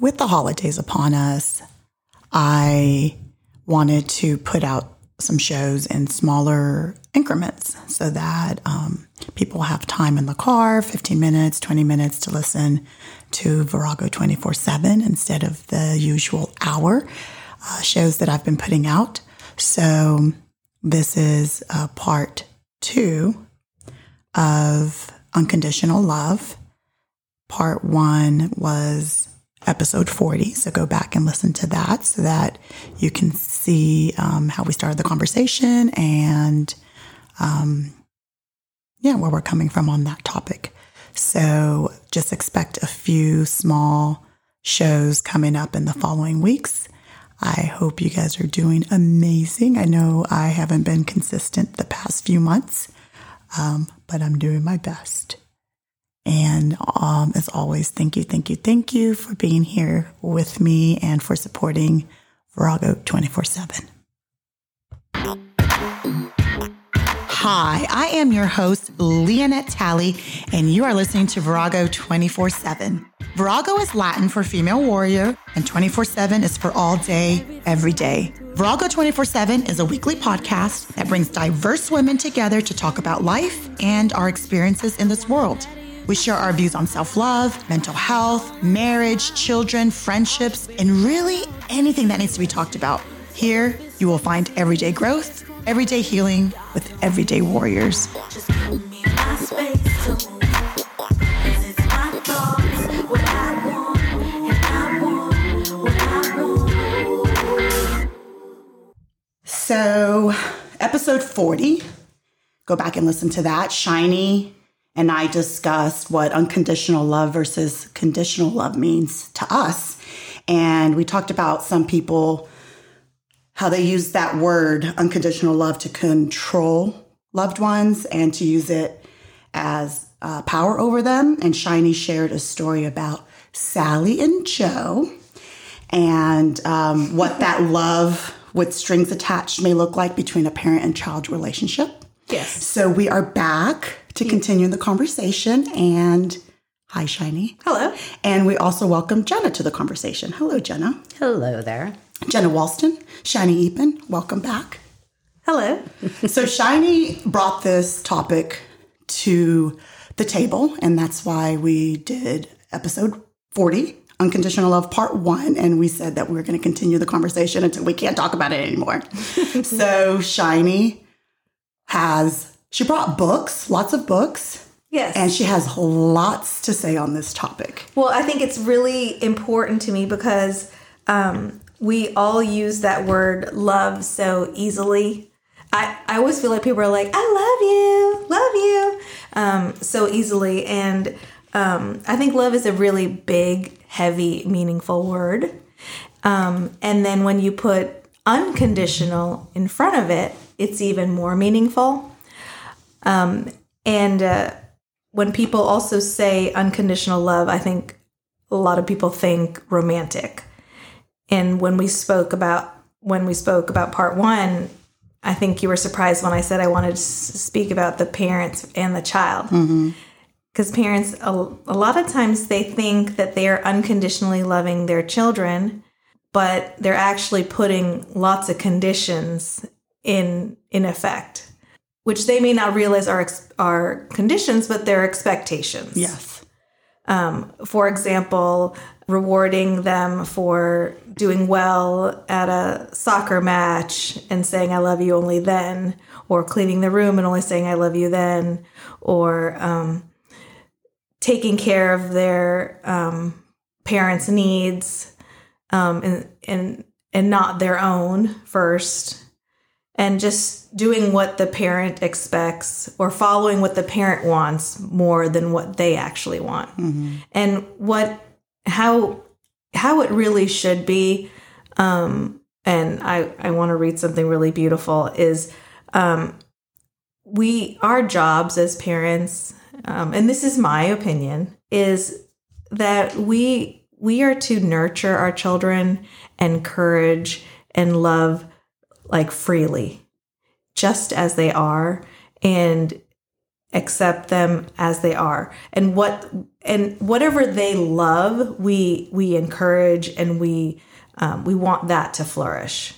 with the holidays upon us, I wanted to put out some shows in smaller increments so that um, people have time in the car 15 minutes, 20 minutes to listen to Virago 24 7 instead of the usual hour uh, shows that I've been putting out. So, this is uh, part two of Unconditional Love. Part one was episode 40. So go back and listen to that so that you can see um, how we started the conversation and, um, yeah, where we're coming from on that topic. So just expect a few small shows coming up in the following weeks. I hope you guys are doing amazing. I know I haven't been consistent the past few months, um, but I'm doing my best. And um, as always, thank you, thank you, thank you for being here with me and for supporting Virago 24 7. Hi, I am your host, Leonette Talley, and you are listening to Virago 24 7. Virago is Latin for female warrior, and 24 7 is for all day, every day. Virago 24 7 is a weekly podcast that brings diverse women together to talk about life and our experiences in this world. We share our views on self love, mental health, marriage, children, friendships, and really anything that needs to be talked about. Here, you will find everyday growth, everyday healing with everyday warriors. So, episode 40, go back and listen to that. Shiny and I discussed what unconditional love versus conditional love means to us. And we talked about some people, how they use that word unconditional love to control loved ones and to use it as uh, power over them. And Shiny shared a story about Sally and Joe and um, what that love with strings attached may look like between a parent and child relationship. Yes. So we are back to continue the conversation. And hi, Shiny. Hello. And we also welcome Jenna to the conversation. Hello, Jenna. Hello there. Jenna Walston, Shiny Epen, welcome back. Hello. so, Shiny brought this topic to the table, and that's why we did episode 40 Unconditional Love Part One, and we said that we are going to continue the conversation until we can't talk about it anymore. so, Shiny has she brought books, lots of books. Yes. And she has lots to say on this topic. Well, I think it's really important to me because um, we all use that word love so easily. I, I always feel like people are like, I love you, love you, um, so easily. And um, I think love is a really big, heavy, meaningful word. Um, and then when you put unconditional in front of it, it's even more meaningful. Um, and uh, when people also say unconditional love, I think a lot of people think romantic. And when we spoke about when we spoke about part one, I think you were surprised when I said I wanted to speak about the parents and the child. Because mm-hmm. parents, a, a lot of times, they think that they are unconditionally loving their children, but they're actually putting lots of conditions in in effect which they may not realize are are conditions, but they're expectations. Yes. Um, for example, rewarding them for doing well at a soccer match and saying "I love you" only then, or cleaning the room and only saying "I love you" then, or um, taking care of their um, parents' needs um, and and and not their own first and just doing what the parent expects or following what the parent wants more than what they actually want mm-hmm. and what how how it really should be um and i i want to read something really beautiful is um we our jobs as parents um, and this is my opinion is that we we are to nurture our children and encourage and love like freely, just as they are, and accept them as they are. And what and whatever they love, we we encourage and we um, we want that to flourish.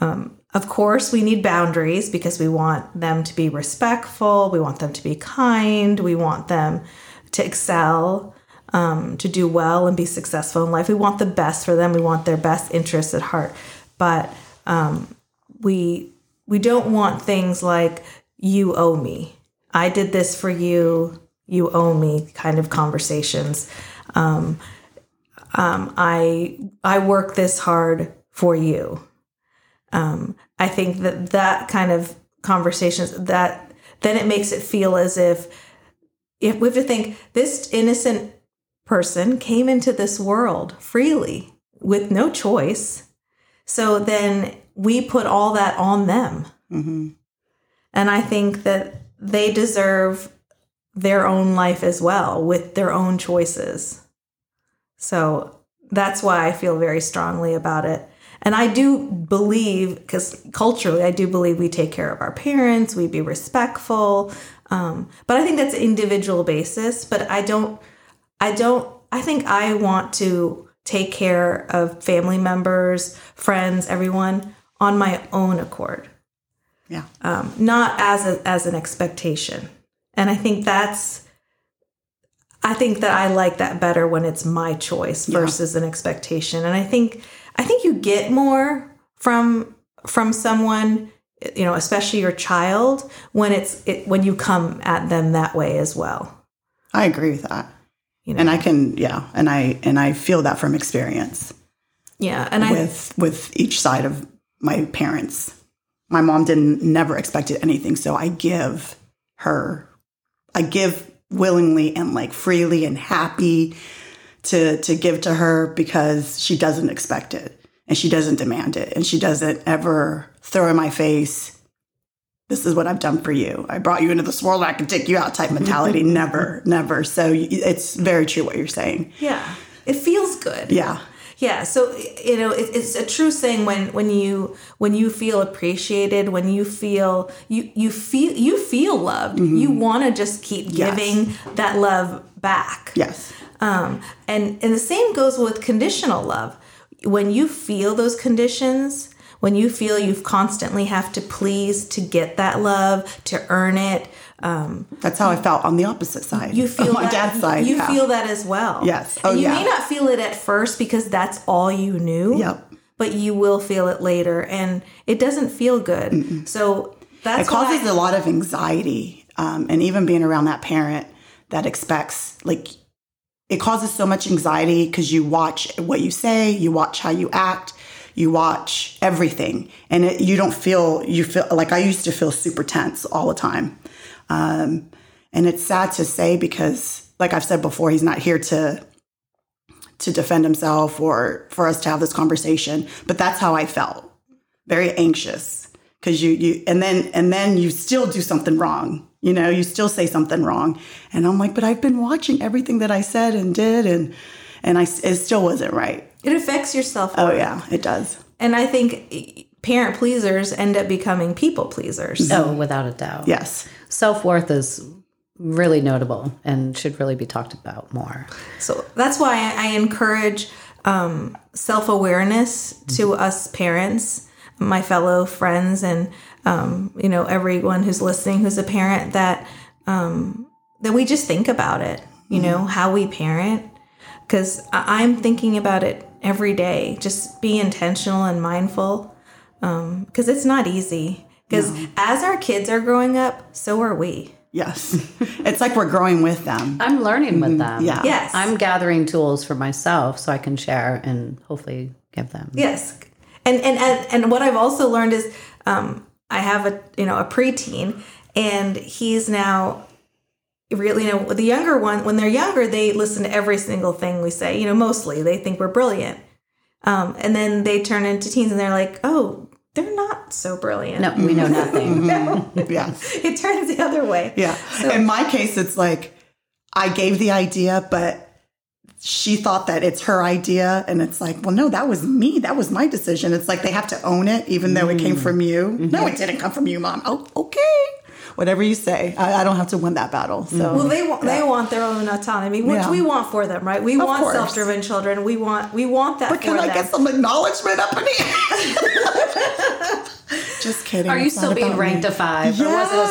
Um, of course, we need boundaries because we want them to be respectful. We want them to be kind. We want them to excel, um, to do well, and be successful in life. We want the best for them. We want their best interests at heart. But um, we we don't want things like "you owe me," "I did this for you," "you owe me" kind of conversations. Um, um, I I work this hard for you. Um, I think that that kind of conversations that then it makes it feel as if if we have to think this innocent person came into this world freely with no choice. So then we put all that on them. Mm-hmm. And I think that they deserve their own life as well with their own choices. So that's why I feel very strongly about it. And I do believe, because culturally, I do believe we take care of our parents, we be respectful. Um, but I think that's individual basis. But I don't, I don't, I think I want to take care of family members, friends, everyone on my own accord, Yeah. um, not as a, as an expectation. And I think that's, I think that I like that better when it's my choice versus an expectation. And I think I think you get more from from someone, you know, especially your child when it's it, when you come at them that way as well. I agree with that. You know? And I can, yeah, and I and I feel that from experience Yeah, and I with with each side of my parents. My mom didn't never expected anything, so I give her, I give willingly and like freely and happy to to give to her because she doesn't expect it and she doesn't demand it and she doesn't ever throw in my face. This is what I've done for you. I brought you into this world. I can take you out. Type mentality. never, never. So it's very true what you're saying. yeah, it feels good. Yeah. Yeah, so you know, it, it's a true saying when when you when you feel appreciated, when you feel you you feel you feel loved, you want to just keep Mm-hmm. Yes. giving that love back. Yes. Um, and and the same goes with conditional love. When you feel those conditions, when you feel you constantly have to please to get that love, to earn it, um, That's how I felt on the opposite side. you feel my that, dad's side. You yeah. feel that as well. Yes. Oh, and you yeah. may not feel it at first because that's all you knew. Yep. But you will feel it later, and it doesn't feel good. So that's It causes a lot of anxiety, um, and even being around that parent that expects like it causes so much anxiety because you watch what you say, you watch how you act, you watch everything, and it, you don't feel you feel like I used to feel super tense all the time, um, and it's sad to say because, like I've said before, he's not here to to defend himself or for us to have this conversation, but that's how I felt, very anxious because you you and then and then you still do something wrong you know you still say something wrong. And i'm like but i've been watching everything that i said and did and and i it still wasn't right it affects your self. oh yeah it does And I think parent pleasers end up becoming people pleasers. Oh, without a doubt. yes Self worth is really notable and should really be talked about more. So that's why I, I encourage um, self awareness to us parents, my fellow friends, and um, you know everyone who's listening who's a parent that um, that we just think about it. You know how we parent because I'm thinking about it every day. Just be intentional and mindful because it's not easy. Because as our kids are growing up, so are we. yes it's like we're growing with them I'm learning with them. yeah. Yes. I'm gathering tools for myself so I can share and hopefully give them. Yes, and and and, and what I've also learned is um, I have a you know a preteen, and he's now really you know the younger one when they're younger they listen to every single thing we say you know mostly. They think we're brilliant, um, and then they turn into teens and they're like oh they're not so brilliant. No, we know nothing. Mm-hmm. yeah. It turns the other way. yeah. In my case it's like i gave the idea but she thought that it's her idea and it's like well no that was me. That was my decision. It's like they have to own it even though it came mm. from you. No it mm-hmm. didn't come from you mom. Oh okay whatever you say. I, I don't have to win that battle. So Well, they want they want their own autonomy, which Yeah. we want for them, right? We want course. self-driven children. We want we want that but can for I them. get some acknowledgement up in here? Just kidding. Are you It's still being about me. ranked a five, or was it a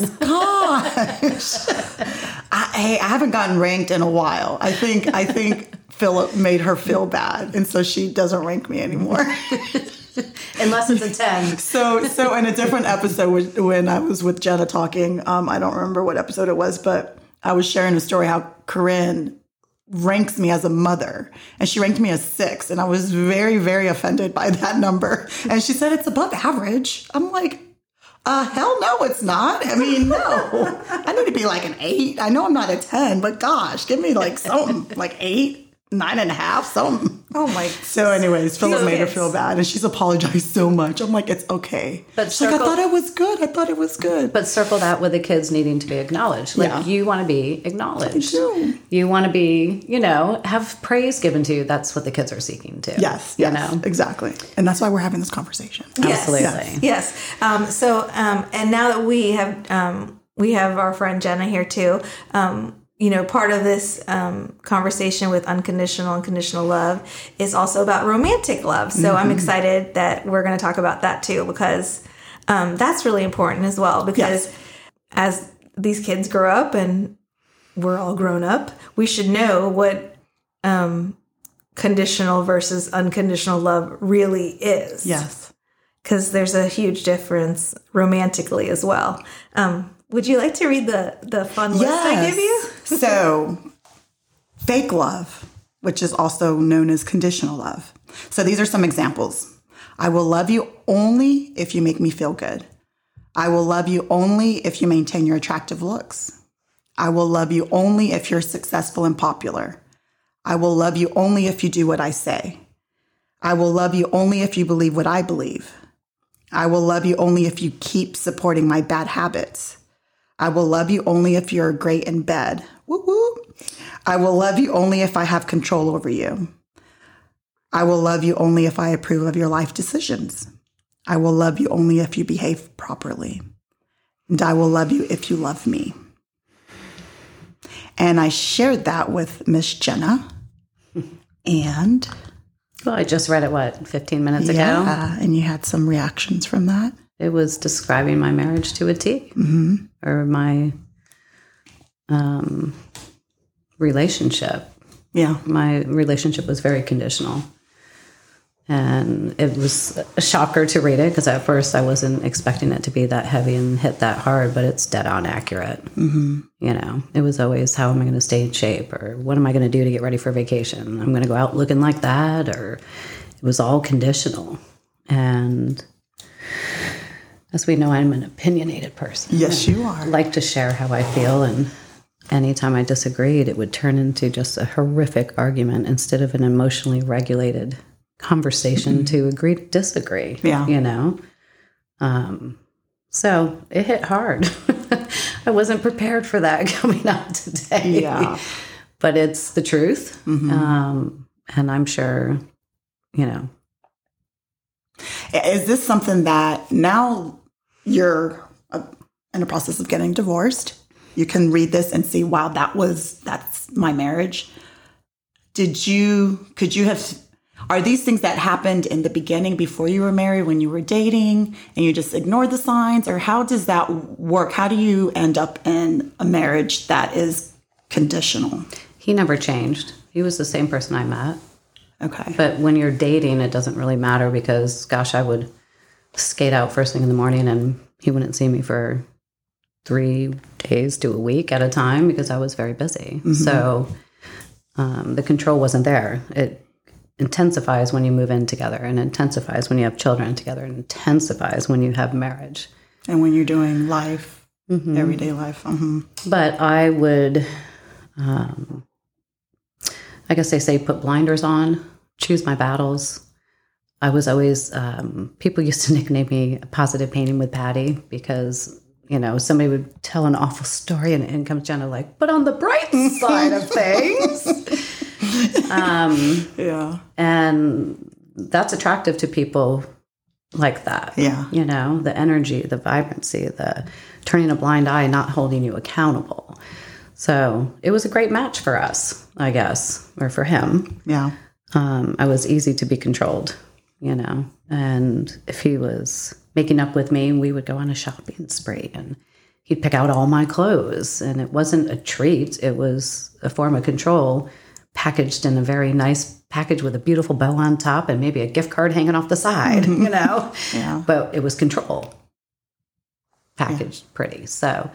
seven? Gosh. I, hey, I haven't gotten ranked in a while. I think I think Philip made her feel bad, and so she doesn't rank me anymore. Unless it's a ten. so so in a different episode when- I was with Jenna talking, um, I don't remember what episode it was, but I was sharing a story how Corinne ranks me as a mother. And she ranked me a six. And i was very very offended by that number. And she said it's above average. I'm like uh hell no it's not. I mean no. I need to be like an eight. I know i'm not a 10 but gosh give me like something like eight nine and a half something oh my! so anyways philip made her feel bad and she's apologized so much i'm like it's okay But she's like i thought it was good i thought it was good But circle that with the kids needing to be acknowledged. Like Yeah. you want to be acknowledged. do. You want to be, you know, have praise given to you. That's what the kids are seeking to. yes You yes know. exactly and that's why we're having this conversation Yes. Absolutely. Yes. Um, so, um, and now that we have, um, we have our friend Jenna here too. Um, you know, part of this um, conversation with unconditional and conditional love is also about romantic love. So I'm excited that we're going to talk about that too because um, that's really important as well. Because Yes. as these kids grow up and we're all grown up, we should know what um, conditional versus unconditional love really is yes because there's a huge difference romantically as well. Um, would you like to read the the fun list I give you? so, fake love, which is also known as conditional love. So, these are some examples. I will love you only if you make me feel good. I will love you only if you maintain your attractive looks. I will love you only if you're successful and popular. I will love you only if you do what I say. I will love you only if you believe what I believe. I will love you only if you keep supporting my bad habits. I will love you only if you're great in bed. Woo woo. I will love you only if I have control over you. I will love you only if I approve of your life decisions. I will love you only if you behave properly. And I will love you if you love me. And I shared that with Miss Jenna. And Well, I just read it, what, 15 minutes ago? yeah, and you had some reactions from that. It was describing my marriage to a T, or my um, relationship. Yeah. My relationship was very conditional. And it was a shocker to read it because at first I wasn't expecting it to be that heavy and hit that hard, but it's dead on accurate. Mm-hmm. You know, it was always how am I going to stay in shape or what am I going to do to get ready for vacation? I'm going to go out looking like that or it was all conditional. And as we know, I'm an opinionated person. Yes, you are. I like to share how I feel and anytime I disagreed, it would turn into just a horrific argument instead of an emotionally regulated conversation to agree to disagree. Yeah. You know? Um, so it hit hard. I wasn't prepared for that coming out today. Yeah. But it's the truth. Um, and I'm sure, you know, Is this something that now you're uh, in a process of getting divorced? You can read this and see, wow, that was that's my marriage. Did you could you have are these things that happened in the beginning before you were married when you were dating and you just ignored the signs or how does that work? How do you end up in a marriage that is conditional? he never changed. He was the same person I met. Okay. But when you're dating, it doesn't really matter because, gosh, I would skate out first thing in the morning and he wouldn't see me for three days to a week at a time because I was very busy. So um, the control wasn't there. It intensifies when you move in together and intensifies when you have children together and intensifies when you have marriage. And when you're doing life, everyday life. hmm But I would, um, I guess they say put blinders on, choose my battles. I was always, um, people used to nickname me Positive Painting with Patty because, you know, somebody would tell an awful story and in comes Jenna like, but on the bright side of things. um, Yeah. and that's attractive to people like that. Yeah. You know, the energy, the vibrancy, the turning a blind eye, not holding you accountable. So it was a great match for us, I guess, or for him. Yeah. Um, I was easy to be controlled, you know. And if he was making up with me, we would go on a shopping spree and he'd pick out all my clothes. And it wasn't a treat, it was a form of control packaged in a very nice package with a beautiful bow on top and maybe a gift card hanging off the side, you know? Yeah. But it was control packaged pretty. So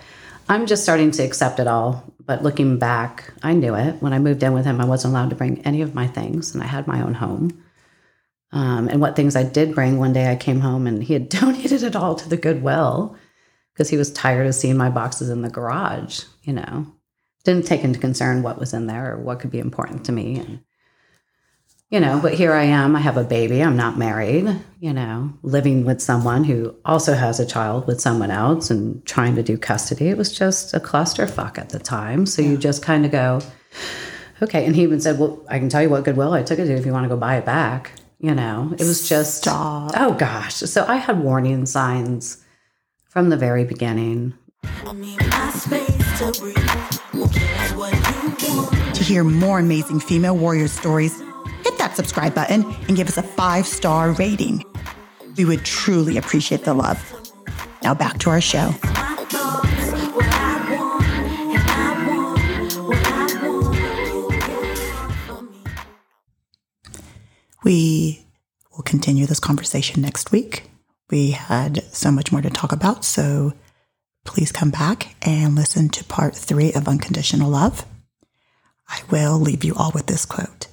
I'm just starting to accept it all. But looking back, I knew it. When I moved in with him, I wasn't allowed to bring any of my things, and I had my own home. Um, and what things I did bring, one day I came home and he had donated it all to the Goodwill because he was tired of seeing my boxes in the garage, you know. Didn't take into concern what was in there or what could be important to me. And, you know, but here I am. I have a baby. I'm not married, you know, living with someone who also has a child with someone else and trying to do custody. It was just a clusterfuck at the time. So you just kind of go, okay. And he even said, well, I can tell you what Goodwill I took it to if you want to go buy it back. You know, it was just, Stop. oh gosh. So I had warning signs from the very beginning. I need my space to breathe. That's what you want. To hear more amazing female warrior stories, hit that subscribe button and give us a five star rating. We would truly appreciate the love. Now back to our show. Continue this conversation next week. We had so much more to talk about, so please come back and listen to part three of Unconditional Love. I will leave you all with this quote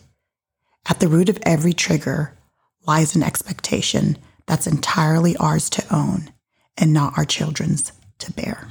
At the root of every trigger lies an expectation that's entirely ours to own and not our children's to bear.